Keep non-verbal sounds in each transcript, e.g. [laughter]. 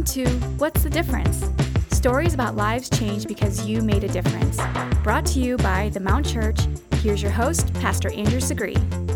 Welcome to What's the Difference? Stories about lives changed because you made a difference. Brought to you by the Mount Church. Here's your host, Pastor Andrew Segree.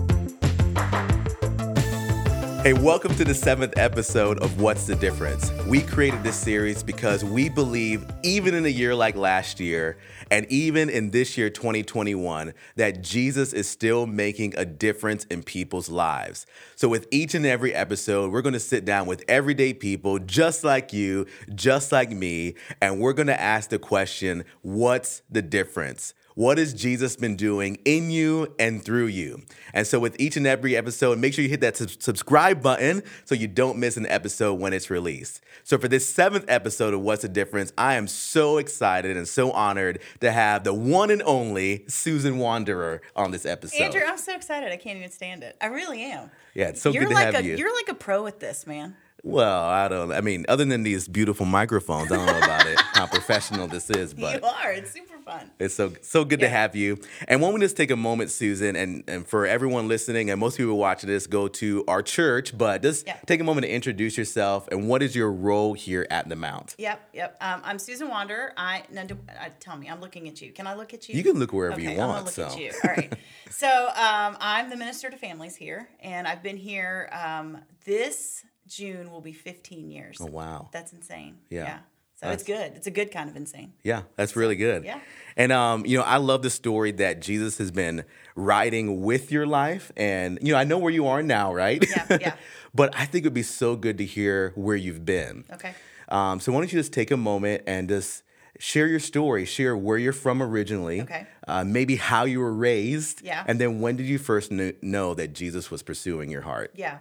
Hey, welcome to the seventh episode of What's the Difference? We created this series because we believe, even in a year like last year, and even in this year, 2021, that Jesus is still making a difference in people's lives. So, with each and every episode, we're going to sit down with everyday people just like you, just like me, and we're going to ask the question what's the difference? What has Jesus been doing in you and through you? And so, with each and every episode, make sure you hit that subscribe button so you don't miss an episode when it's released. So, for this seventh episode of What's the Difference, I am so excited and so honored to have the one and only Susan Wander on this episode. Andrew, I'm so excited. I can't even stand it. I really am. Yeah, it's so you're good to like have a, you. You're like a pro at this, man. Well, I don't. I mean, other than these beautiful microphones, I don't know about it. How professional this is, [laughs] but you are. It's super fun. It's so so good Yeah. to have you. And why don't we just take a moment, Susan, and and for everyone listening, and most people watching this, go to our church, but just Yeah. take a moment to introduce yourself and what is your role here at the Mount. Yep, yep. Um, I'm Susan Wander. I, now, do, uh, tell me, I'm looking at you. Can I look at you? You can look wherever okay, you I'm want. look so at you. All right. [laughs] so um, I'm the minister to families here, and I've been here. Um, this June will be 15 years. oh wow, That's insane. Yeah. So it's good. It's a good kind of insane. yeah, that's really good. yeah. And um, you know, I love the story that Jesus has been riding with your life, and you know, I know where you are now, right? Yeah, yeah. [laughs] but I think it would be so good to hear where you've been. Okay. Um, so why don't you just take a moment and just share your story, share where you're from originally, Okay. uh, maybe how you were raised, Yeah. and then when did you first kn- know that Jesus was pursuing your heart? Yeah.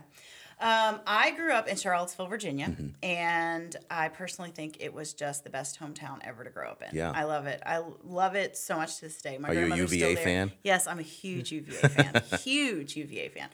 Um, I grew up in Charlottesville, Virginia, Mm-hmm. and I personally think it was just the best hometown ever to grow up in. Yeah. I love it. I love it so much to this day. My Are you a UVA fan? Yes, I'm a huge [laughs] UVA fan. huge UVA fan.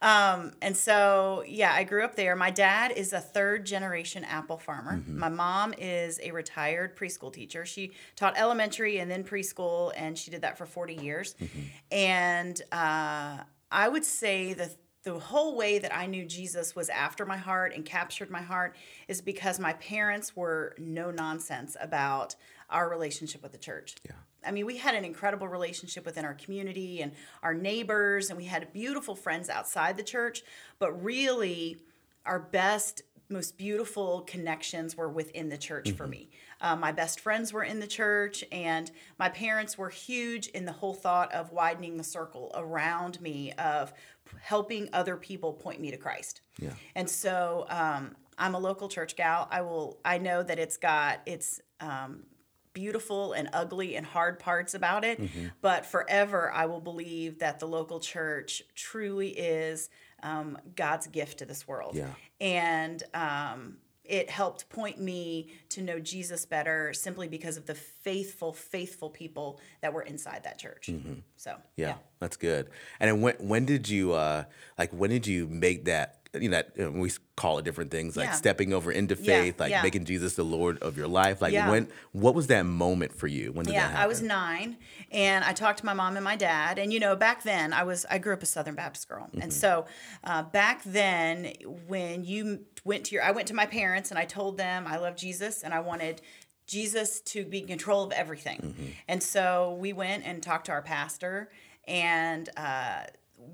Um, and so, yeah, I grew up there. My dad is a third generation apple farmer. Mm-hmm. My mom is a retired preschool teacher. She taught elementary and then preschool, and she did that for 40 years. Mm-hmm. And uh, I would say the the whole way that I knew Jesus was after my heart and captured my heart is because my parents were no nonsense about our relationship with the church. Yeah. I mean, we had an incredible relationship within our community and our neighbors, and we had beautiful friends outside the church. But really, our best, most beautiful connections were within the church for me. Uh, my best friends were in the church, and my parents were huge in the whole thought of widening the circle around me of helping other people point me to Christ. Yeah. And so um, I'm a local church gal. I will. I know that it's got its um, beautiful and ugly and hard parts about it, Mm-hmm. but forever I will believe that the local church truly is um, God's gift to this world. Yeah. And um, it helped point me to know Jesus better simply because of the faithful, faithful people that were inside that church. So Mm-hmm. Yeah, that's good. And when when did you uh like when did you make that you know that you know, we call it different things like Yeah. stepping over into Yeah, faith, like yeah. making Jesus the Lord of your life. Like Yeah. when what was that moment for you? When did Yeah, that I was nine, and I talked to my mom and my dad. And you know, back then, I was I grew up a Southern Baptist girl, Mm-hmm. and so uh, back then, when you went to your, I went to my parents and I told them I love Jesus and I wanted Jesus to be in control of everything. Mm-hmm. And so we went and talked to our pastor, and uh,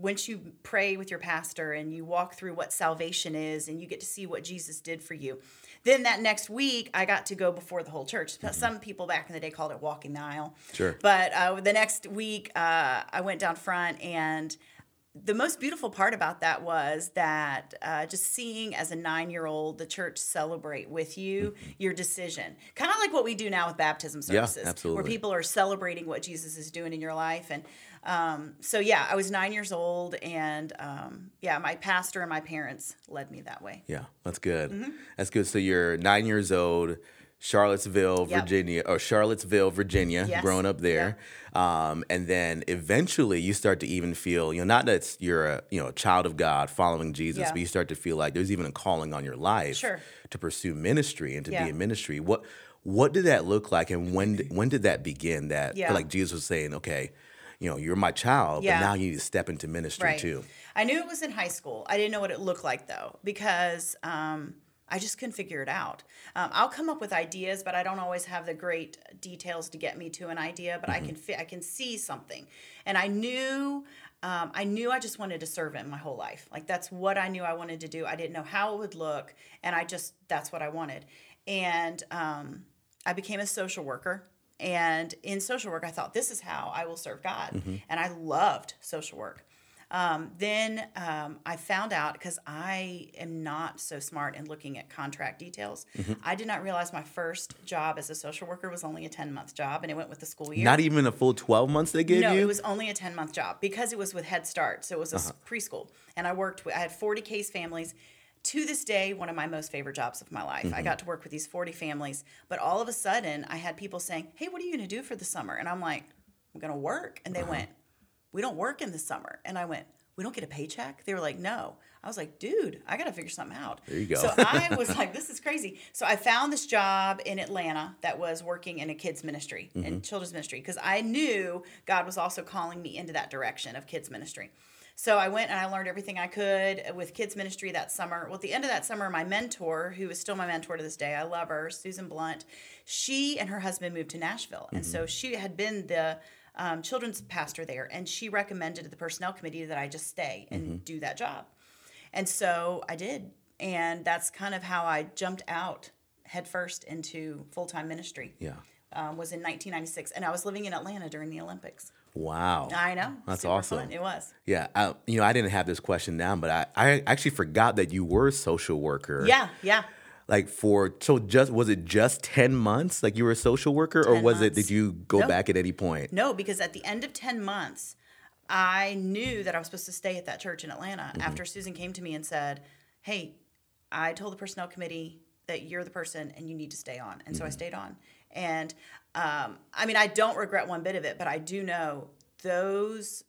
once you pray with your pastor and you walk through what salvation is and you get to see what Jesus did for you, then that next week I got to go before the whole church. Some people back in the day called it walking the aisle. Sure. But uh, the next week uh, I went down front and the most beautiful part about that was that uh, just seeing as a nine year old the church celebrate with you your decision. Kind of like what we do now with baptism Mm-hmm. Yeah, services. Where people are celebrating what Jesus is doing in your life. And um, so, yeah, I was nine years old. And um, yeah, my pastor and my parents led me that way. Yeah, that's good. Mm-hmm. That's good. So you're nine years old, Charlottesville, Yep. Virginia, or Charlottesville, Virginia, Yes. growing up there, um, and then eventually you start to even feel, you know, not that you're a you know a child of God following Jesus, Yeah. but you start to feel like there's even a calling on your life Sure. to pursue ministry and to Yeah. be in ministry. What what did that look like, and when did- [clears throat] when did that begin? That Yeah. like Jesus was saying, okay. You know, you're my child, Yeah. but now you need to step into ministry Right. too. I knew it was in high school. I didn't know what it looked like though, because um, I just couldn't figure it out. Um, I'll come up with ideas, but I don't always have the great details to get me to an idea. But I can fi- I can see something, and I knew um, I knew I just wanted to serve Him my whole life. Like that's what I knew I wanted to do. I didn't know how it would look, and I just that's what I wanted. And um, I became a social worker. And in social work, I thought this is how I will serve God, and I loved social work. Um, then um, I found out because I am not so smart in looking at contract details. I did not realize my first job as a social worker was only a 10 month job and it went with the school year. Not even a full 12 months they gave no, you? No, it was only a 10 month job because it was with Head Start. So it was a s- preschool. And I worked with, I had 40 case families. To this day, one of my most favorite jobs of my life. I got to work with these 40 families. But all of a sudden, I had people saying, Hey, what are you going to do for the summer? And I'm like, I'm going to work. And they went, we don't work in the summer. And I went, we don't get a paycheck? They were like, no. I was like, dude, I got to figure something out. There you go. So I [laughs] was like, this is crazy. So I found this job in Atlanta that was working in a kids ministry Mm-hmm. and children's ministry because I knew God was also calling me into that direction of kids ministry. So I went and I learned everything I could with kids ministry that summer. Well, at the end of that summer, my mentor, who is still my mentor to this day, I love her, Susan Blunt, she and her husband moved to Nashville. And so she had been the um, children's pastor there, and she recommended to the personnel committee that I just stay and do that job. And so I did. And that's kind of how I jumped out headfirst into full time ministry. yeah. Um, was in 1996, and I was living in Atlanta during the Olympics. Wow. I know. That's super awesome. Fun. It was. Yeah, I, you know, I didn't have this question down, but I, I actually forgot that you were a social worker. Yeah, yeah. Like for so just was it just ten months? Like you were a social worker, or 10 was it? Did you go No. back at any point? No, because at the end of 10 months, I knew that I was supposed to stay at that church in Atlanta Mm-hmm. after Susan came to me and said, Hey, I told the personnel committee that you're the person and you need to stay on. And so Mm-hmm. I stayed on. And um, I mean, I don't regret one bit of it, but I do know those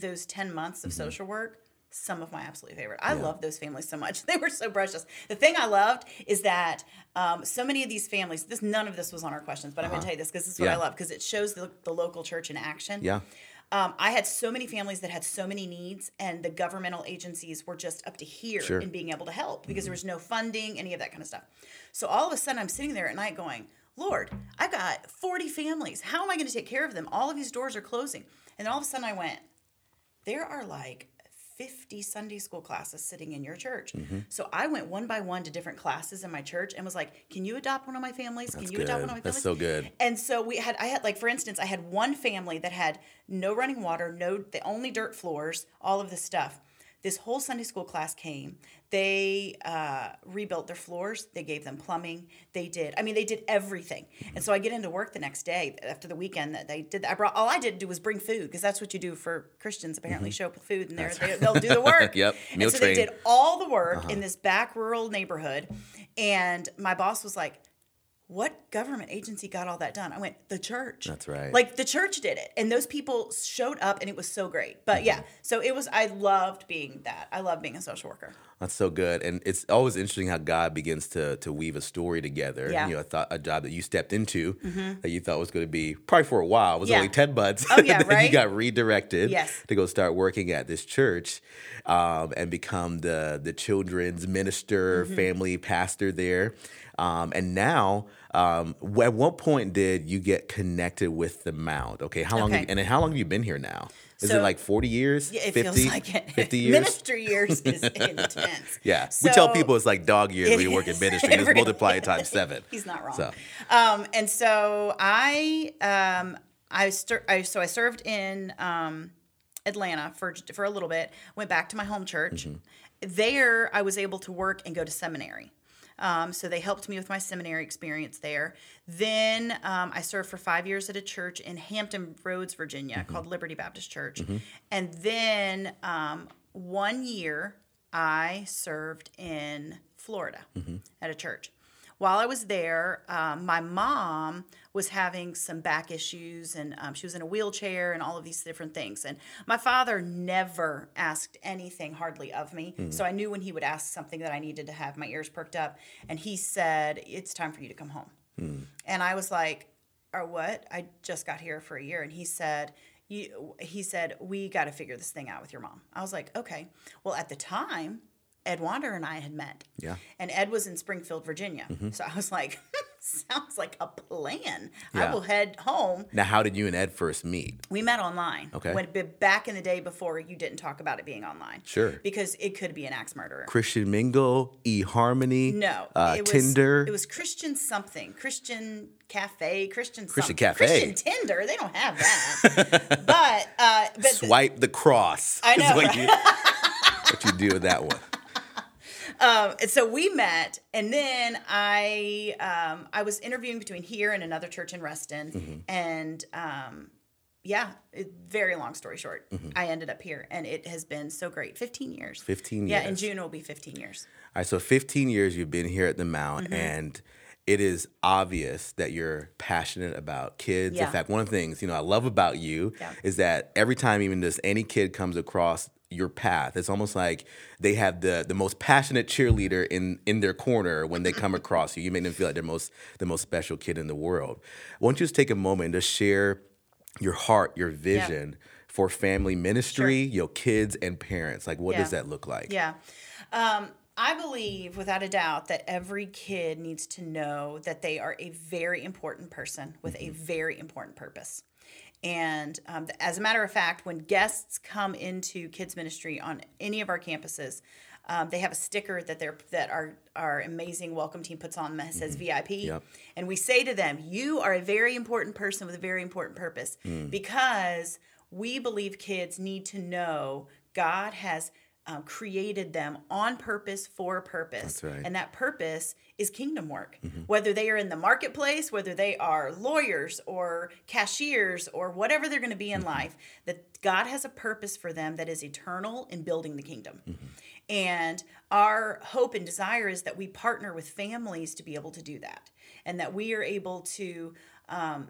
those 10 months of Mm-hmm. social work some of my absolute favorite. I love those families so much. [laughs] They were so precious. The thing I loved is that um, so many of these families. This none of this was on our questions, but I'm going to tell you this because this is what Uh-huh. Yeah. I love because it shows the, the local church in action. Yeah. Um, I had so many families that had so many needs, and the governmental agencies were just up to here Sure. Mm-hmm. in being able to help because there was no funding, any of that kind of stuff. So all of a sudden, I'm sitting there at night going, Lord, I've got 40 families. How am I going to take care of them? All of these doors are closing. And all of a sudden, I went, there are like 50 Sunday school classes sitting in your church. Mm-hmm. So I went one by one to different classes in my church and was like, Can you adopt one of my families? Can That's you adopt one of my families?" That's so good. And so we had, I had like, for instance, I had one family that had no running water, no, the only dirt floors, all of this stuff. This whole Sunday school class came. They uh, rebuilt their floors. They gave them plumbing. They did. I mean, they did everything. And so I get into work the next day after the weekend that they did. I brought all I did do was bring food because that's what you do for Christians. Apparently, mm-hmm. show up with food and they're, they, they'll do the work. [laughs] Yep, And meal so train. they did all the work in uh-huh. this back rural neighborhood. And my boss was like, what government agency got all that done? I went, the church. That's right. Like the church did it. And those people showed up and it was so great. But mm-hmm. yeah, so it was, I loved being that. I love being a social worker. That's so good, and it's always interesting how God begins to to weave a story together. Yeah. Mm-hmm. You know, a, thought, a job that you stepped into that you thought was going to be probably for a while. It was Yeah. only ten months. Oh, yeah, [laughs] then you got redirected Yes. to go start working at this church um, and become the the children's minister, Mm-hmm. family pastor there. Um, and now, um, at what point did you get connected with the Mount? Okay, how long? Okay. Have, and how long have you been here now? Is it like forty years? Yeah, it 50, feels like it. 50 [laughs] years? Ministry years is [laughs] intense. Yeah, we tell people it's like dog years when you work in [laughs] ministry. It Just really multiply it times seven. He's not wrong. So, Um, and so I, um, I, stir- I, so I served in um, Atlanta for for a little bit. Went back to my home church. Mm-hmm. There, I was able to work and go to seminary. Um, so they helped me with my seminary experience there. Then um, I served for five years at a church in Hampton Roads, Virginia, Mm-hmm. called Liberty Baptist Church. And then um, one year I served in Florida Mm-hmm. at a church. While I was there, um, my mom was having some back issues and um, she was in a wheelchair and all of these different things. And my father never asked anything hardly of me. Hmm. So I knew when he would ask something that I needed to have my ears perked up. And he said, It's time for you to come home. Hmm. And I was like, or what? I just got here for a year. And he said, you, he said, we got to figure this thing out with your mom. I was like, okay. Well, at the time, Ed Wander and I had met. Yeah. And Ed was in Springfield, Virginia. Mm-hmm. So I was like, [laughs] [laughs] sounds like a plan. Yeah. I will head home. Now, how did you and Ed first meet? We met online. Okay. When, back in the day before you didn't talk about it being online. Sure. Because it could be an axe murderer. Christian Mingle, eHarmony, No, uh, it was, Tinder. It was Christian something, Christian Cafe, Christian Christian something. Cafe. Christian Tinder. They don't have that. [laughs] but uh, but Swipe the cross. I is know, what right? you, what you do with that one. [laughs] and so we met, and then I um, I was interviewing between here and another church in Reston, Mm-hmm. and um, yeah, it, very long story short, Mm-hmm. I ended up here, and it has been so great. Fifteen years. 15 years. Yeah, in. June will be fifteen years. All right, so 15 years you've been here at the Mount, Mm-hmm. and it is obvious that you're passionate about kids. Yeah. In fact, one of the things you know I love about you Yeah. is that every time even just any kid comes across your path, it's almost like they have the the most passionate cheerleader in in their corner when they come [laughs] across you. You make them feel like they're most the most special kid in the world. Why don't you just take a moment to share your heart, your vision for family ministry, your kids and parents? Like, what does that look like? Yeah. Um, I believe without a doubt that every kid needs to know that they are a very important person with a very important purpose. And um, as a matter of fact, when guests come into kids ministry on any of our campuses, um, they have a sticker that they're that our our amazing welcome team puts on that says VIP, Yep. and we say to them, "You are a very important person with a very important purpose," because we believe kids need to know God has um, created them on purpose for a purpose, right. and that purpose is kingdom work. Whether they are in the marketplace, whether they are lawyers or cashiers or whatever they're going to be in life, that God has a purpose for them that is eternal in building the kingdom. And our hope and desire is that we partner with families to be able to do that, and that we are able to. Um,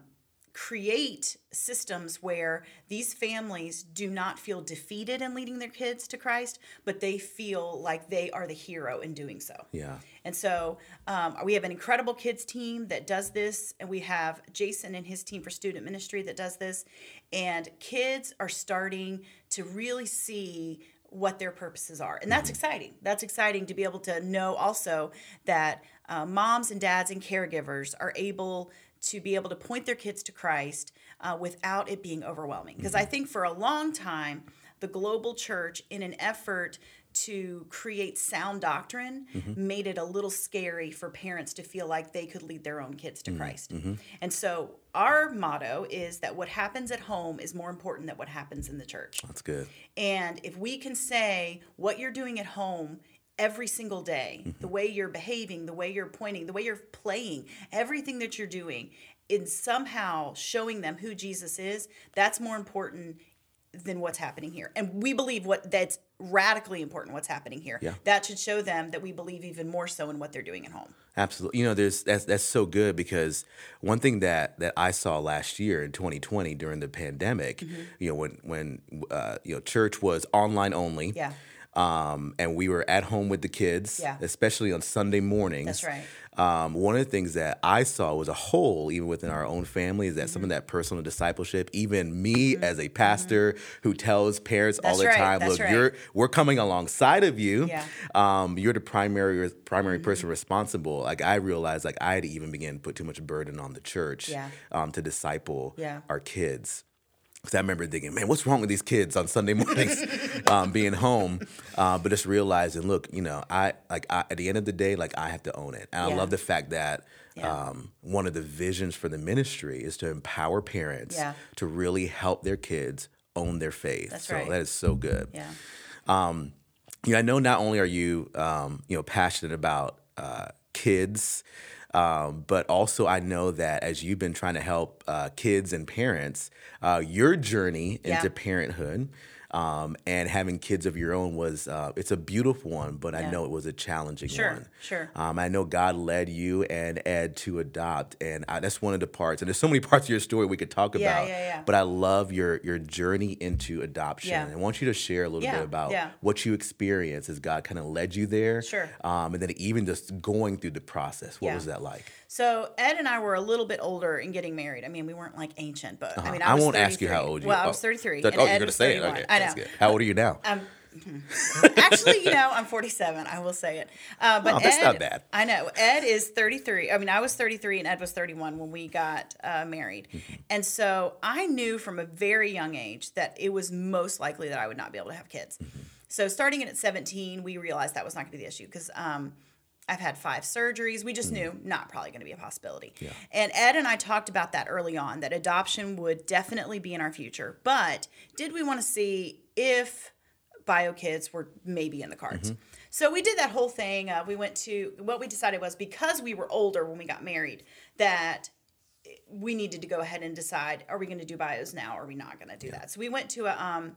create systems where these families do not feel defeated in leading their kids to Christ, but they feel like they are the hero in doing so. Yeah. And so um, we have an incredible kids team that does this, and we have Jason and his team for student ministry that does this. And kids are starting to really see what their purposes are. And that's exciting. That's exciting to be able to know also that uh, moms and dads and caregivers are able to be able to point their kids to Christ uh, without it being overwhelming. Because I mm-hmm. think for a long time, the global church, in an effort to create sound doctrine, mm-hmm. made it a little scary for parents to feel like they could lead their own kids to mm-hmm. Christ. And so our motto is that what happens at home is more important than what happens in the church. That's good. And if we can say what you're doing at home every single day, the way you're behaving, the way you're pointing, the way you're playing, everything that you're doing, in somehow showing them who Jesus is, that's more important than what's happening here. And we believe what that's radically important what's happening here. Yeah. That should show them that we believe even more so in what they're doing at home. Absolutely. You know, there's that's that's so good because one thing that that I saw last year in 2020 during the pandemic, Mm-hmm. you know, when when uh, you know church was online only. Yeah. Um, and we were at home with the kids, Yeah. especially on Sunday mornings. That's right. Um, one of the things that I saw was a hole, even within our own family, is that some of Mm-hmm. that personal discipleship, even me as a pastor who tells parents all the right, time, that's look, right. you're we're coming alongside of you. Yeah. Um, you're the primary primary Mm-hmm. person responsible. Like I realized, like I had to even begin to put too much burden on the church Yeah. um, to disciple Yeah. our kids. Because I remember thinking, man, what's wrong with these kids on Sunday mornings [laughs] um, being home? Uh, but just realizing, look, you know, I like I, at the end of the day, like I have to own it. And Yeah. I love the fact that Yeah. um, one of the visions for the ministry is to empower parents Yeah. to really help their kids own their faith. That's so right. that is so good. Yeah. You know, I know not only are you, um, you know, passionate about uh, kids, um, but also I know that as you've been trying to help uh, kids and parents, uh, your journey Yeah. into parenthood um, and having kids of your own was uh, it's a beautiful one, but I know it was a challenging Sure, one. sure. Um, I know God led you and Ed to adopt, and I, that's one of the parts. And there's so many [laughs] parts of your story we could talk Yeah, about. yeah, yeah. But I love your your journey into adoption. Yeah. And I want you to share a little Yeah, bit about yeah. what you experienced as God kind of led you there. Sure. Um, and then even just going through the process, what Yeah. was that like? So Ed and I were a little bit older in getting married. I mean, we weren't like ancient, but I mean, Uh-huh. I won't ask you how old you Well, I was 33. That- and oh, Ed you're gonna say it. Okay, I know. that's good. How old are you now? I'm [laughs] [laughs] Actually, you know, I'm 47. I will say it. Uh, but Oh, that's Ed, not bad. I know. Ed is 33. I mean, I was 33 and Ed was 31 when we got uh, married. Mm-hmm. And so I knew from a very young age that it was most likely that I would not be able to have kids. Mm-hmm. So starting it at 17, we realized that was not going to be the issue because um, I've had five surgeries. We just knew not probably going to be a possibility. Mm-hmm. Yeah. And Ed and I talked about that early on that adoption would definitely be in our future. But did we want to see if bio kids were maybe in the cards? So we did that whole thing. Uh, we went to what we decided was because we were older when we got married that we needed to go ahead and decide are we going to do bios now or are we not going to do that so we went to a um,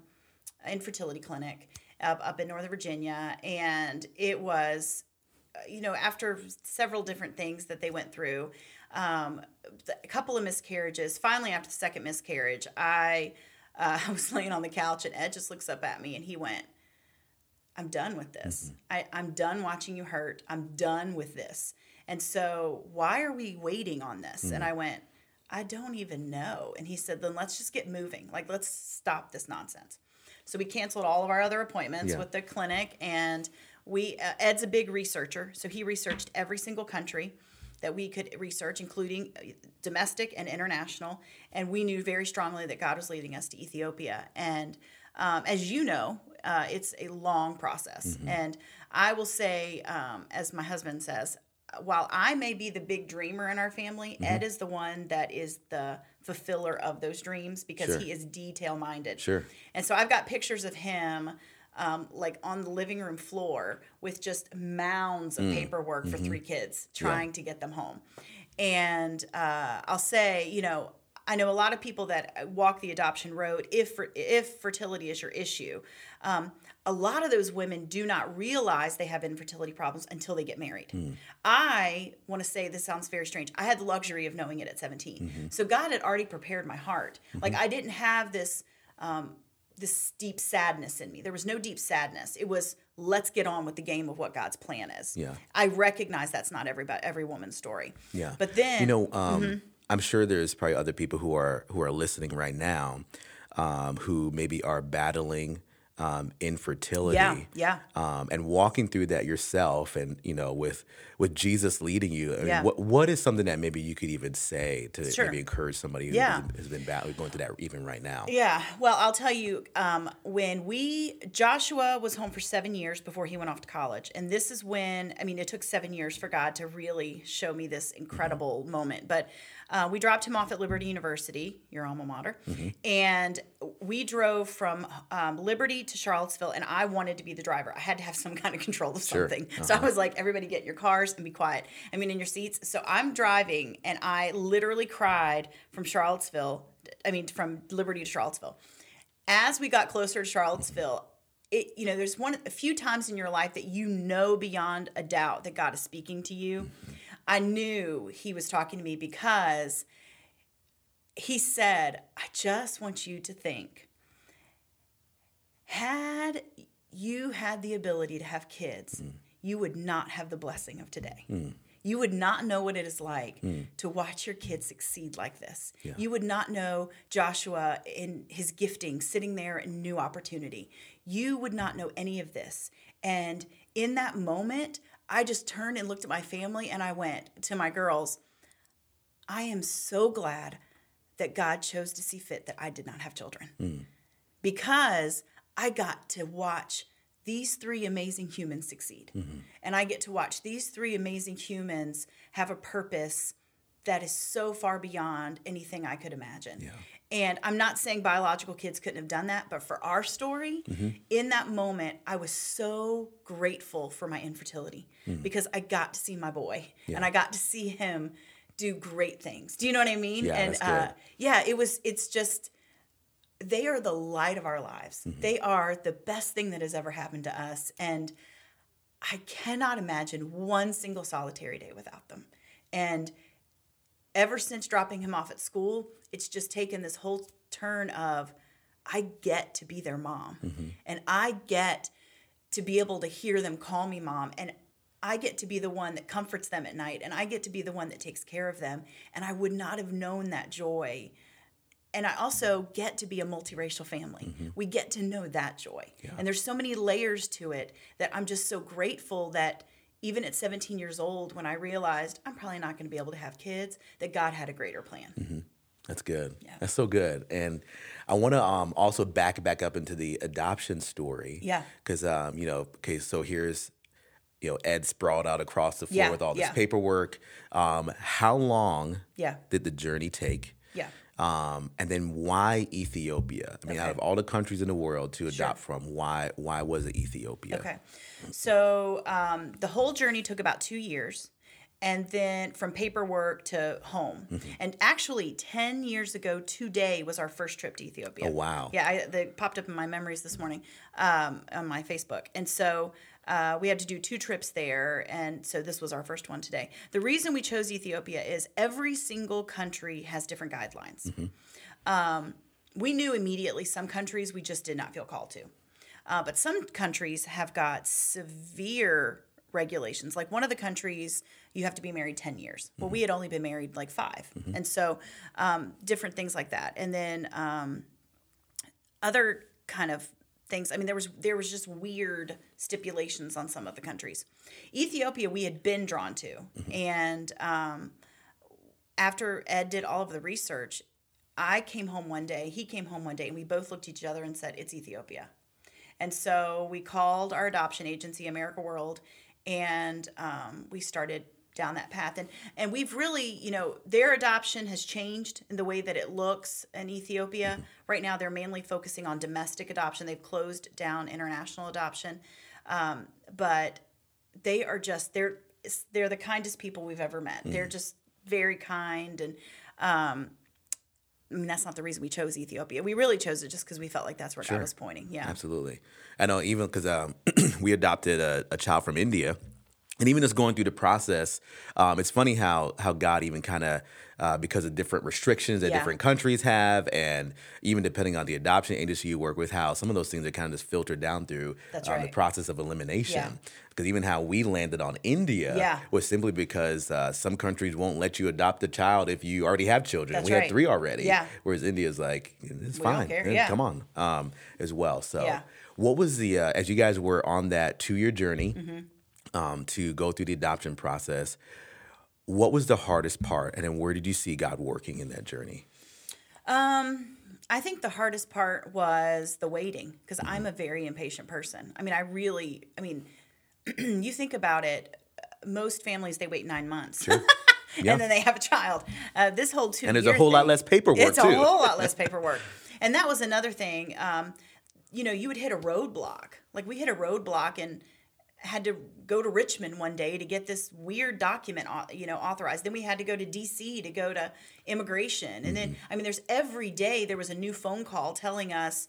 infertility clinic up, up in northern virginia and it was you know after several different things that they went through um, a couple of miscarriages finally after the second miscarriage i uh, [laughs] i was laying on the couch and ed just looks up at me and he went I'm done with this. I, I'm done watching you hurt. I'm done with this. And so, why are we waiting on this? And I went, I don't even know. And he said, then let's just get moving. Like, let's stop this nonsense. So, we canceled all of our other appointments Yeah. with the clinic. And we, uh, Ed's a big researcher. So, he researched every single country that we could research, including uh, domestic and international. And we knew very strongly that God was leading us to Ethiopia. And um, as you know, uh, it's a long process. And I will say, um, as my husband says, while I may be the big dreamer in our family, Ed is the one that is the fulfiller of those dreams because Sure. he is detail minded. Sure. And so I've got pictures of him. Um, like on the living room floor with just mounds of paperwork for three kids trying to get them home. And uh, I'll say, you know, I know a lot of people that walk the adoption road if if fertility is your issue. Um, a lot of those women do not realize they have infertility problems until they get married. I want to say this sounds very strange. I had the luxury of knowing it at 17. So God had already prepared my heart. Like I didn't have this um, this deep sadness in me. There was no deep sadness. It was let's get on with the game of what God's plan is. Yeah. I recognize that's not everybody every woman's story. Yeah. But then you know, um, Mm-hmm. I'm sure there's probably other people who are who are listening right now, um, who maybe are battling um, infertility. Yeah, yeah. Um, and walking through that yourself, and you know, with with Jesus leading you. I mean, Yeah. What what is something that maybe you could even say to Sure. maybe encourage somebody who Yeah. has, been battling, going through that even right now? Yeah, well, I'll tell you, um, when we, Joshua was home for seven years before he went off to college. And this is when, I mean, it took seven years for God to really show me this incredible moment. But uh, we dropped him off at Liberty University, your alma mater, and we drove from um, Liberty to Charlottesville. And I wanted to be the driver. I had to have some kind of control of Sure. something. So I was like, everybody get in your cars and be quiet. I mean, in your seats. So I'm driving, and I literally cried from Charlottesville. I mean, from Liberty to Charlottesville. As we got closer to Charlottesville, it you know, there's one a few times in your life that you know beyond a doubt that God is speaking to you. I knew He was talking to me because He said, "I just want you to think." Had you had the ability to have kids, mm. you would not have the blessing of today. Mm. You would not know what it is like mm. to watch your kids succeed like this. Yeah. You would not know Joshua in his gifting, sitting there in new opportunity. You would not know any of this. And in that moment, I just turned and looked at my family and I went to my girls, I am so glad that God chose to see fit that I did not have children hmm. because I got to watch these three amazing humans succeed. Mm-hmm. And I get to watch these three amazing humans have a purpose that is so far beyond anything I could imagine. Yeah. And I'm not saying biological kids couldn't have done that, but for our story, in that moment, I was so grateful for my infertility because I got to see my boy and I got to see him do great things. Do you know what I mean? Yeah, and that's good. uh yeah, it was it's just they are the light of our lives. Mm-hmm. They are the best thing that has ever happened to us. And I cannot imagine one single solitary day without them. And ever since dropping him off at school, it's just taken this whole turn of I get to be their mom. Mm-hmm. And I get to be able to hear them call me mom. And I get to be the one that comforts them at night. And I get to be the one that takes care of them. And I would not have known that joy and I also get to be a multiracial family. Mm-hmm. We get to know that joy. And there's so many layers to it that I'm just so grateful that even at 17 years old, when I realized I'm probably not going to be able to have kids, that God had a greater plan. That's good. Yeah. That's so good. And I want to um, also back back up into the adoption story. Yeah. Because um, you know, okay, so here's you know Ed sprawled out across the floor Yeah, with all this yeah. paperwork. Um, how long? Yeah. Did the journey take? Yeah. Um, and then why Ethiopia? I mean, out of all the countries in the world to adopt from, why why was it Ethiopia? Okay. So um, the whole journey took about two years. And then from paperwork to home. Mm-hmm. And actually, 10 years ago today was our first trip to Ethiopia. Oh, wow. Yeah, I, they popped up in my memories this morning um, on my Facebook. And so uh, we had to do two trips there. And so this was our first one today. The reason we chose Ethiopia is every single country has different guidelines. Um, we knew immediately some countries we just did not feel called to. Uh, but some countries have got severe regulations. Like one of the countries, you have to be married 10 years. Well, we had only been married like 5 And so um, different things like that. And then um, other kind of things. I mean, there was there was just weird stipulations on some of the countries. Ethiopia, we had been drawn to, and um, after Ed did all of the research, I came home one day. He came home one day, and we both looked at each other and said, "It's Ethiopia." And so we called our adoption agency, America World, and um, we started down that path. And and we've really, you know, their adoption has changed in the way that it looks in Ethiopia. Right now, they're mainly focusing on domestic adoption. They've closed down international adoption, um, but they are just they're they're the kindest people we've ever met. They're just very kind and. Um, I mean, that's not the reason we chose Ethiopia. We really chose it just because we felt like that's where God was pointing. Yeah. Absolutely. I know even because um, [clears throat] we adopted a, a child from India. And even just going through the process, um, it's funny how how God even kind of uh, because of different restrictions that Yeah. different countries have, and even depending on the adoption agency you work with, how some of those things are kind of just filtered down through um, the process of elimination. Yeah. Because even how we landed on India Yeah. was simply because uh, some countries won't let you adopt a child if you already have children. That's we had three already. Yeah. Whereas India's like, it's We fine. Yeah, Yeah. Come on. Um, as well. So Yeah. what was the uh, as you guys were on that two year journey Mm-hmm. Um, to go through the adoption process? What was the hardest part, and then where did you see God working in that journey? I think the hardest part was the waiting because I'm a very impatient person. I mean, I really, I mean, [clears throat] you think about it, most families, they wait nine months. [laughs] Yeah. and then they have a child. Uh, this whole two And there's a whole lot less paperwork, It's too. a whole lot less paperwork. and that was another thing. Um, you know, you would hit a roadblock. Like we hit a roadblock and had to go to Richmond one day to get this weird document, you know, authorized. Then we had to go to D.C. to go to immigration, and then mm-hmm. I mean, there's every day there was a new phone call telling us.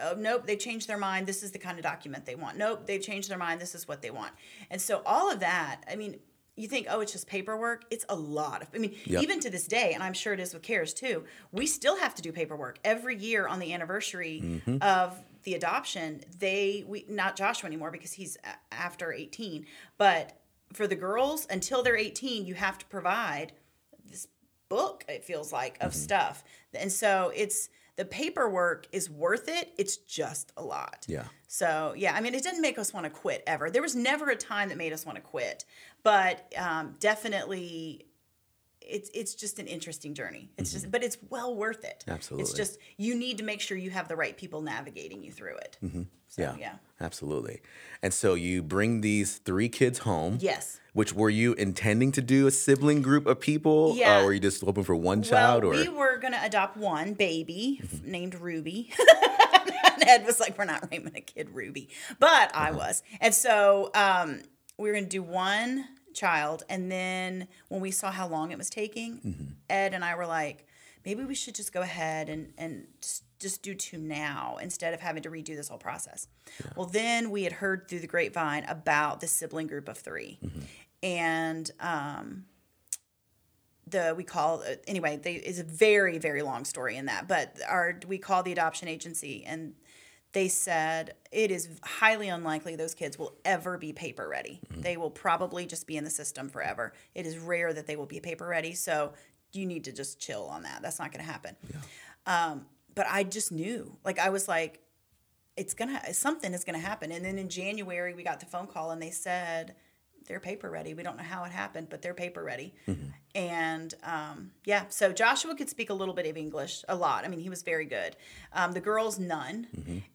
Oh, nope, they changed their mind. This is the kind of document they want. Nope, they've changed their mind. This is what they want. And so all of that, I mean, you think, oh, it's just paperwork. It's a lot of, I mean, Yep. even to this day, and I'm sure it is with CARES too, we still have to do paperwork every year on the anniversary mm-hmm. of the adoption. They, we, not Joshua anymore because he's a- after 18, but for the girls, until they're 18, you have to provide this book it feels like of stuff and so it's the paperwork is worth it it's just a lot Yeah. so yeah i mean it didn't make us want to quit ever there was never a time that made us want to quit but um, definitely it's it's just an interesting journey it's just but it's well worth it Absolutely. it's just you need to make sure you have the right people navigating you through it so, yeah. yeah Absolutely. And so you bring these three kids home. yes Which were you intending to do a sibling group of people? Yeah. Uh, were you just hoping for one child well, or we were going to adopt one baby f- named Ruby. [laughs] and Ed was like, we're not naming a kid Ruby, but I was. And so um, we were going to do one child. And then when we saw how long it was taking, Ed and I were like, maybe we should just go ahead and, and just, just do two now instead of having to redo this whole process. Well, then we had heard through the grapevine about the sibling group of 3 And um, the we call anyway they is a very very long story in that but our we call the adoption agency and they said it is highly unlikely those kids will ever be paper ready. They will probably just be in the system forever. It is rare that they will be paper ready so you need to just chill on that. That's not going to happen Um, but I just knew, like, I was like, it's gonna something is gonna happen. And then in January, we got the phone call, and they said they're paper ready. We don't know how it happened, but they're paper ready. And um, yeah, so Joshua could speak a little bit of English, a lot. I mean, he was very good. Um, the girls, none.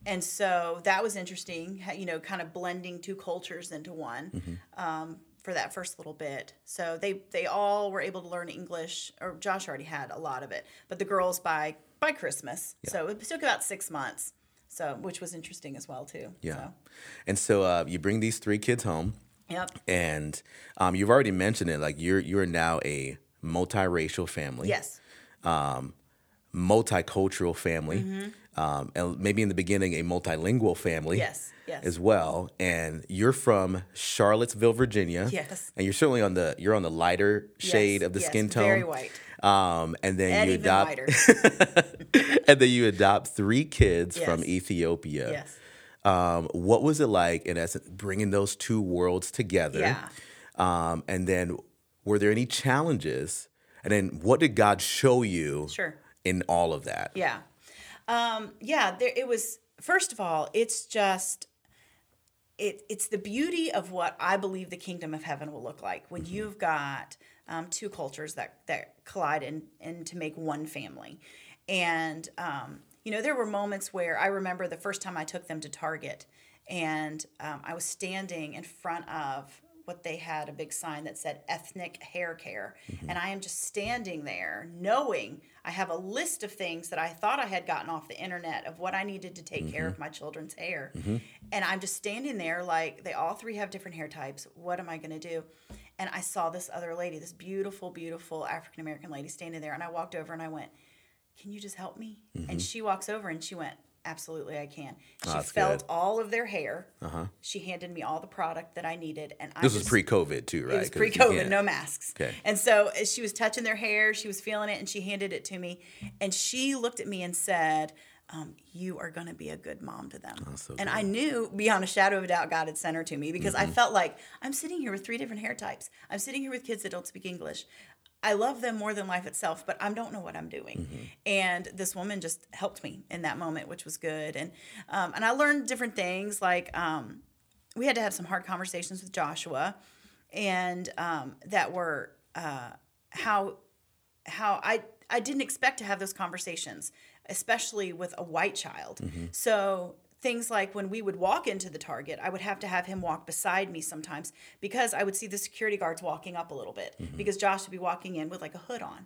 And so that was interesting, you know, kind of blending two cultures into one. Um, for that first little bit, so they they all were able to learn English. Or Josh already had a lot of it, but the girls by by Christmas. So it took about six months. So which was interesting as well too. Yeah. So, And so uh, you bring these three kids home, yep. and um, you've already mentioned it. Like you're you're now a multiracial family. Yes. Um, multicultural family, Mm-hmm. um, and maybe in the beginning a multilingual family. Yes, yes. As well, and you're from Charlottesville, Virginia. Yes. And you're certainly on the you're on the lighter shade Yes, of the yes, skin tone. very white. Um, and then And you adopt, [laughs] and then you adopt three kids from Ethiopia. Yes. Um, what was it like, in essence, bringing those two worlds together? Yeah. Um, and then, were there any challenges? And then, what did God show you? Sure. In all of that. Yeah. Um, yeah, there it was first of all, it's just it it's the beauty of what I believe the kingdom of heaven will look like when you've got um, two cultures that that collide and and to make one family. And um, you know, there were moments where I remember the first time I took them to Target and um, I was standing in front of what they had a big sign that said ethnic hair care. Mm-hmm. And I am just standing there knowing I have a list of things that I thought I had gotten off the internet of what I needed to take care mm-hmm. of my children's hair. Mm-hmm. And I'm just standing there like they all three have different hair types. What am I going to do? And I saw this other lady, this beautiful, beautiful African American lady standing there. And I walked over and I went, Can you just help me? And she walks over and she went, Absolutely, I can. She that's felt good. all of their hair. Uh-huh. She handed me all the product that I needed. And I This was pre-COVID too, right? it was pre-COVID, no masks. Okay. And so as she was touching their hair, she was feeling it, and she handed it to me, and she looked at me and said, um, "You are going to be a good mom to them." Oh, so and good. Mm-hmm. I knew beyond a shadow of a doubt God had sent her to me because I felt like I'm sitting here with three different hair types. I'm sitting here with kids that don't speak English. I love them more than life itself, but I don't know what I'm doing. Mm-hmm. And this woman just helped me in that moment, which was good. And um, and I learned different things like. Um, we had to have some hard conversations with Joshua, and um, that were uh, how how I I didn't expect to have those conversations, especially with a white child. So things like when we would walk into the Target, I would have to have him walk beside me sometimes because I would see the security guards walking up a little bit mm-hmm. because Josh would be walking in with like a hood on.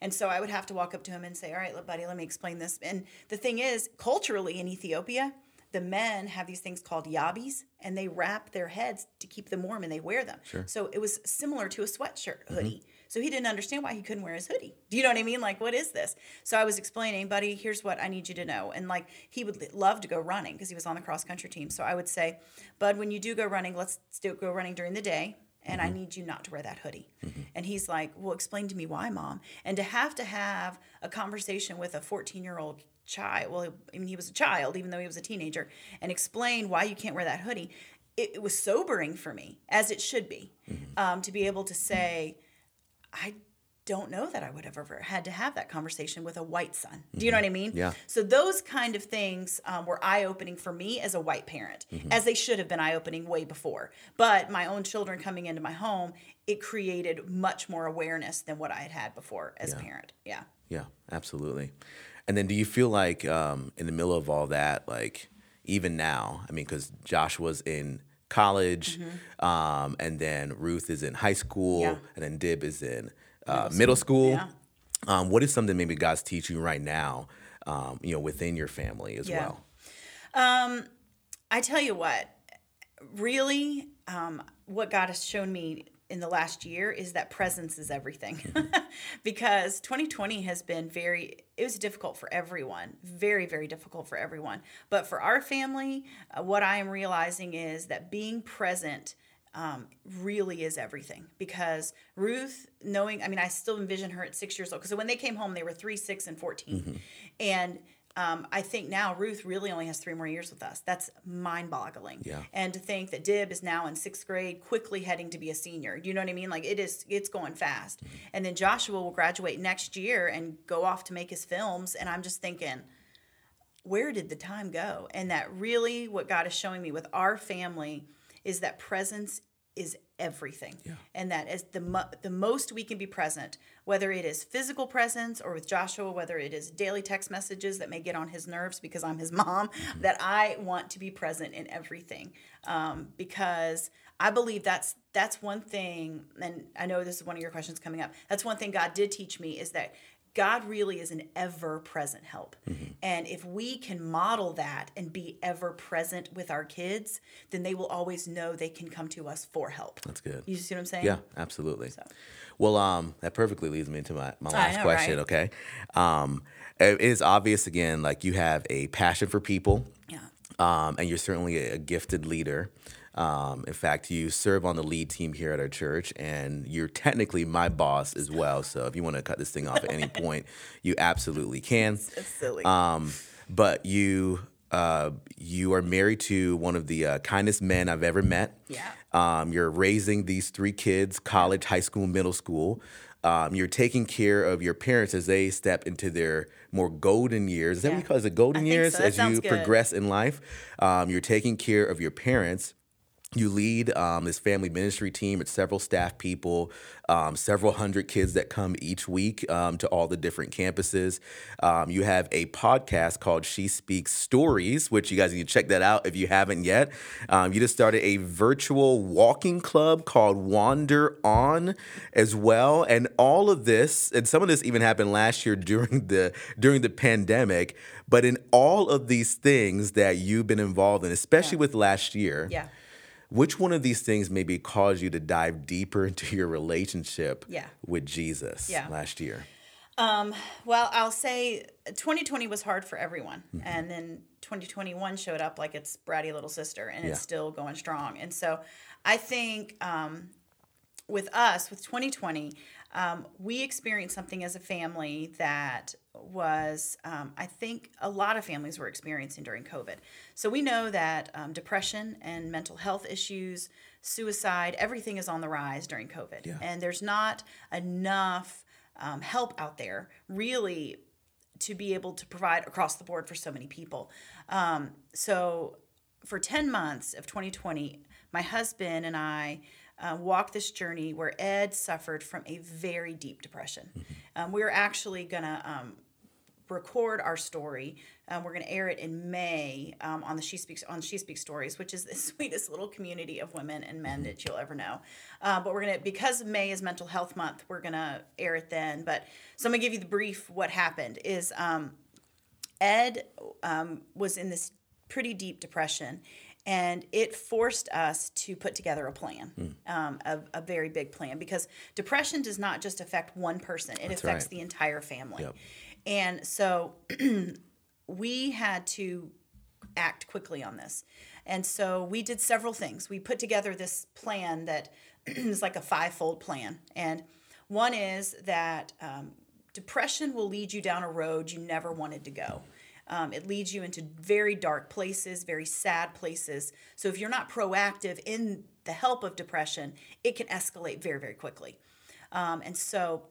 And so I would have to walk up to him and say, "All right, buddy, let me explain this." And the thing is, culturally in Ethiopia, the men have these things called yabis, and they wrap their heads to keep them warm, and they wear them. So it was similar to a sweatshirt mm-hmm. hoodie. So he didn't understand why he couldn't wear his hoodie. Do you know what I mean? Like, what is this? So I was explaining, buddy, here's what I need you to know. And like, he would love to go running because he was on the cross country team. So I would say, Bud, when you do go running, let's do go running during the day. And I mm-hmm. need you not to wear that hoodie. Mm-hmm. And he's like, Well, explain to me why, mom. And to have to have a conversation with a 14 year old child, well, I mean, he was a child, even though he was a teenager, and explain why you can't wear that hoodie, it, it was sobering for me, as it should be, mm-hmm. um, to be able to say, I don't know that I would have ever had to have that conversation with a white son. Do you know what I mean? Yeah. So those kind of things um, were eye opening for me as a white parent, as they should have been eye opening way before. But my own children coming into my home, it created much more awareness than what I had had before as a parent. Yeah. Yeah, absolutely. And then, do you feel like um, in the middle of all that, like even now, I mean, because Josh was in college, um, and then Ruth is in high school, Mm-hmm. Yeah. and then Dib is in uh, middle school. Yeah. Um, what is something maybe God's teaching you right now, um, you know, within your family as Yeah. well? I tell you what, really, um, what God has shown me in the last year is that presence is everything. [laughs] because 2020 has been very, it was difficult for everyone, very, very difficult for everyone. But for our family, uh, what I am realizing is that being present um, really is everything because Ruth, knowing, I mean, I still envision her at six years old because when they came home, they were three, six, and 14. And um, I think now Ruth really only has three more years with us. That's mind boggling. Yeah. And to think that Dib is now in sixth grade, quickly heading to be a senior. You know what I mean? Like it is, it's going fast. Mm-hmm. And then Joshua will graduate next year and go off to make his films. And I'm just thinking, where did the time go? And that really what God is showing me with our family is that presence is everything. And that is the mo- the most we can be present, whether it is physical presence or with Joshua, whether it is daily text messages that may get on his nerves because I'm his [laughs] mom, that I want to be present in everything. Um, because I believe that's that's one thing, and I know this is one of your questions coming up. That's one thing God did teach me is that God really is an ever present help. And if we can model that and be ever present with our kids, then they will always know they can come to us for help. That's good. You see what I'm saying? Yeah, absolutely. Well, um, that perfectly leads me into my, my last know, question. right? Okay, um, it is obvious again, like you have a passion for people, Yeah. um, and you're certainly a gifted leader. Um, in fact, you serve on the lead team here at our church, and you're technically my boss as well. So if you want to cut this thing off at any [laughs] point, you absolutely can. It's silly. Um, but you uh, you are married to one of the uh, kindest men I've ever met. Yeah. Um, you're raising these three kids, college, high school, middle school. Um, you're taking care of your parents as they step into their more golden years. Is that what you call it? The golden years so. As you good. progress in life. Um, you're taking care of your parents. You lead um, this family ministry team with several staff people, um, several hundred kids that come each week um, to all the different campuses. Um, you have a podcast called She Speaks Stories, which you guys need to check that out if you haven't yet. Um, you just started a virtual walking club called Wander On as well, and all of this, and some of this even happened last year [laughs] during the during the pandemic. But in all of these things that you've been involved in, especially with last year, yeah. Which one of these things maybe caused you to dive deeper [laughs] into your relationship Yeah. with Jesus Yeah. last year? Well, I'll say 2020 was hard for everyone. And then 2021 showed up like its bratty little sister, and it's still going strong. And so I think um, with us, with 2020, um, we experienced something as a family that was, um, I think, a lot of families were experiencing during COVID. So we know that um, depression and mental health issues, suicide, everything is on the rise during COVID. Yeah. And there's not enough um, help out there, really, to be able to provide across the board for so many people. Um, so for 10 months of 2020, my husband and I uh, walked this journey where Ed suffered from a very deep depression. Um, we were actually going to um, record our story. Um, we're going to air it in May um, on the She Speaks on She Speaks Stories, which is the [laughs] sweetest little community of women and men that you'll ever know. Uh, but we're going to because May is Mental Health Month, we're going to air it then. But so I'm going to give you the brief. What happened is um, Ed um, was in this pretty deep depression, and it forced us to put together a plan, um, a, a very big plan, because depression does not just affect one person; it affects right. the entire family. Yep. And so [clears throat] we had to act quickly on this. And so we did several things. We put together this plan that [clears throat] is like a five-fold plan. And one is that um, depression will lead you down a road you never wanted to go. Um, it leads you into very dark places, very sad places. So if you're not proactive in the help of depression, it can escalate very, very quickly. Um, and so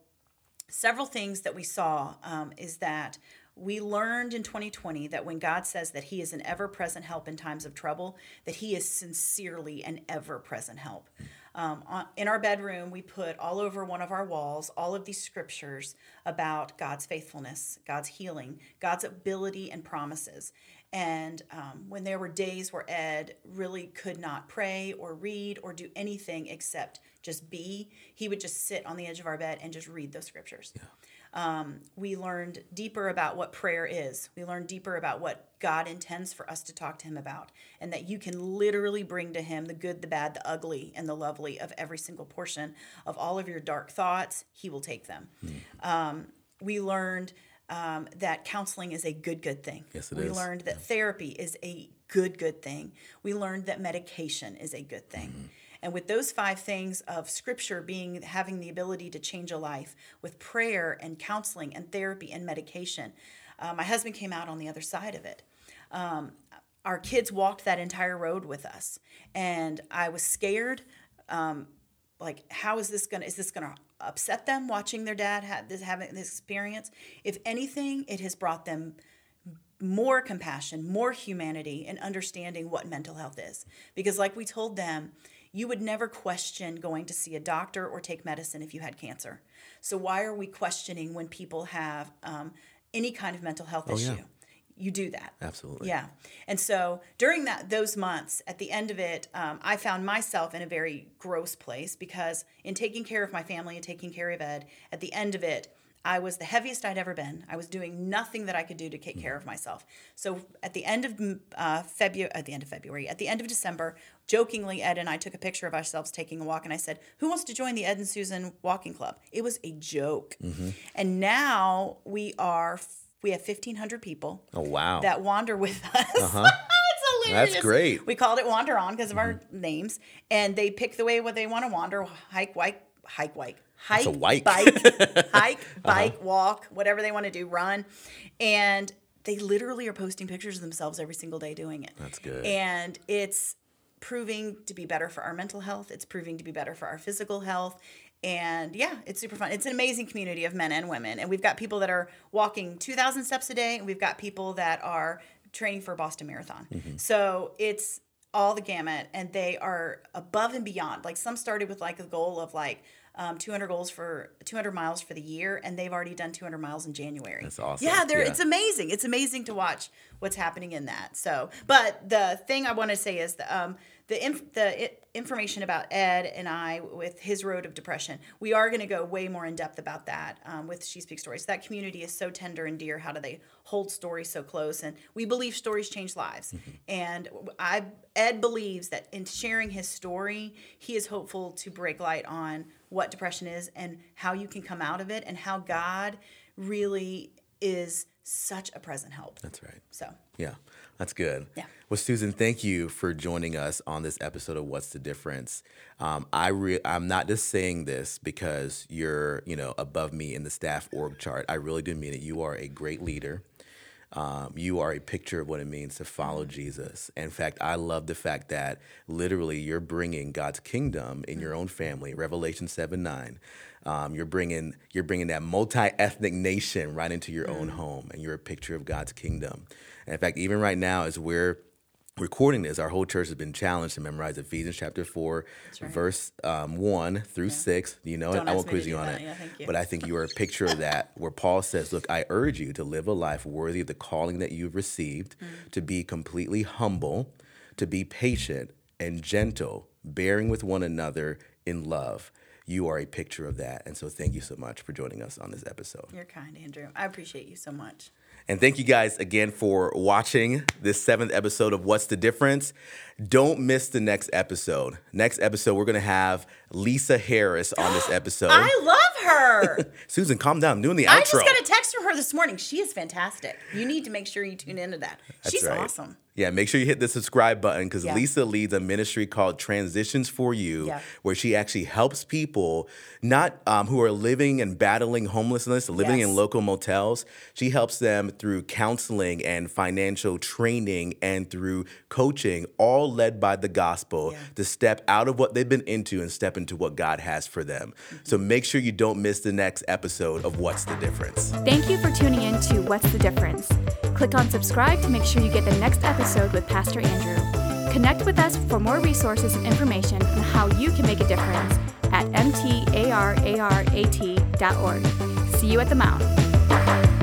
several things that we saw um, is that we learned in 2020 that when God says that He is an ever present help in times of trouble, that He is sincerely an ever present help. Um, on, in our bedroom, we put all over one of our walls all of these scriptures about God's faithfulness, God's healing, God's ability and promises. And um, when there were days where Ed really could not pray or read or do anything except just be, he would just sit on the edge of our bed and just read those scriptures. Um, we learned deeper about what prayer is. We learned deeper about what God intends for us to talk to Him about, and that you can literally bring to Him the good, the bad, the ugly, and the lovely of every single portion of all of your dark thoughts. He will take them. Um, we learned um, that counseling is a good, good thing. Yes, it we is. learned that therapy is a good, good thing. We learned that medication is a good thing. And with those five things of scripture being having the ability to change a life, with prayer and counseling and therapy and medication, Uh, my husband came out on the other side of it. Um, our kids walked that entire road with us, and I was scared. Um, like, how is this gonna? Is this gonna upset them watching their dad have this having this experience? If anything, it has brought them more compassion, more humanity, and understanding what mental health is. Because, like we told them, you would never question going to see a doctor or take medicine if you had cancer. So, why are we questioning when people have um, any kind of mental health Oh, issue? yeah. You do that. Absolutely. Yeah. And so during that those months, at the end of it, um, I found myself in a very gross place because in taking care of my family and taking care of Ed, at the end of it, I was the heaviest I'd ever been. I was doing nothing that I could do to take mm-hmm. care of myself. So at the end of mm, uh, February, at the end of February, at the end of December, jokingly, Ed and I took a picture of ourselves taking a walk, and I said, "Who wants to join the Ed and Susan Walking Club?" It was a joke, mm-hmm. and now we are we have fifteen hundred people Oh wow. that wander with [laughs] us. Uh-huh. [laughs] hilarious. That's great. We called it Wander On because of our mm-hmm. names, and they pick the way what they want to wander, hike, wike, hike, wike, hike, bike, [laughs] hike, uh-huh. bike, walk, whatever they want to do, run, and they literally are posting pictures of themselves every single day doing it. That's good. And it's proving to be better for our mental health. It's proving to be better for our physical health. And yeah, it's super fun. It's an amazing community of men and women. And we've got people that are walking 2,000 steps a day, and we've got people that are training for Boston Marathon. Mm-hmm. So it's all the gamut, and they are above and beyond. Like some started with like a goal of like um, 200 goals for 200 miles for the year, and they've already done 200 miles in January. That's awesome. Yeah, they're, Yeah. it's amazing. It's amazing to watch what's happening in that. So, but the thing I want to say is the um, the inf- the i- information about Ed and I with his road of depression. We are going to go way more in depth about that um, with She Speaks Stories. That community is so tender and dear. How do they hold stories so close? And we believe stories change lives. And I Ed believes that in sharing his story, he is hopeful to break light on what depression is and how you can come out of it and how God really is such a present help. That's right. So Yeah, that's good. Yeah. Well, Susan, thank you for joining us on this episode of What's the Difference. Um, I re- I'm not just saying this because you're, you know, above me in the staff org chart. I really do mean it. You are a great leader. Um, you are a picture of what it means to follow Jesus. In fact, I love the fact that literally you're bringing God's kingdom in your own family. Revelation seven nine. Um, you're bringing you're bringing that multi-ethnic nation right into your own home, and you're a picture of God's kingdom. And in fact, even right now, as we're recording this, our whole church has been challenged to memorize Ephesians chapter four, right. verse um, one through six. You know, Don't it? I won't quiz you on that. it, Yeah, you. but I think you are a picture of that, where Paul says, "Look, I urge you to live a life worthy of the calling that you've received, Mm. to be completely humble, to be patient and gentle, bearing with one another in love." You are a picture of that, and so thank you so much for joining us on this episode. you're kind, Andrew. I appreciate you so much. And thank you guys again for watching this seventh episode of What's the Difference. Don't miss the next episode. Next episode, we're going to have Lisa Harris on this [gasps] episode. I love her. [laughs] Susan, calm down. I'm doing the outro. I just got a text from her this morning. She is fantastic. You need to make sure you tune into that. She's right. awesome. Yeah, make sure you hit the subscribe button because Yeah. Lisa leads a ministry called Transitions for You, Yeah. where she actually helps people not um, who are living and battling homelessness, living in local motels. She helps them through counseling and financial training and through coaching, all led by the gospel Yeah. to step out of what they've been into and step into what God has for them. So make sure you don't miss the next episode of What's the Difference. Thank you for tuning in to What's the Difference? Click on subscribe to make sure you get the next episode with Pastor Andrew. Connect with us for more resources and information on how you can make a difference at mtararat.org. See you at the Mount.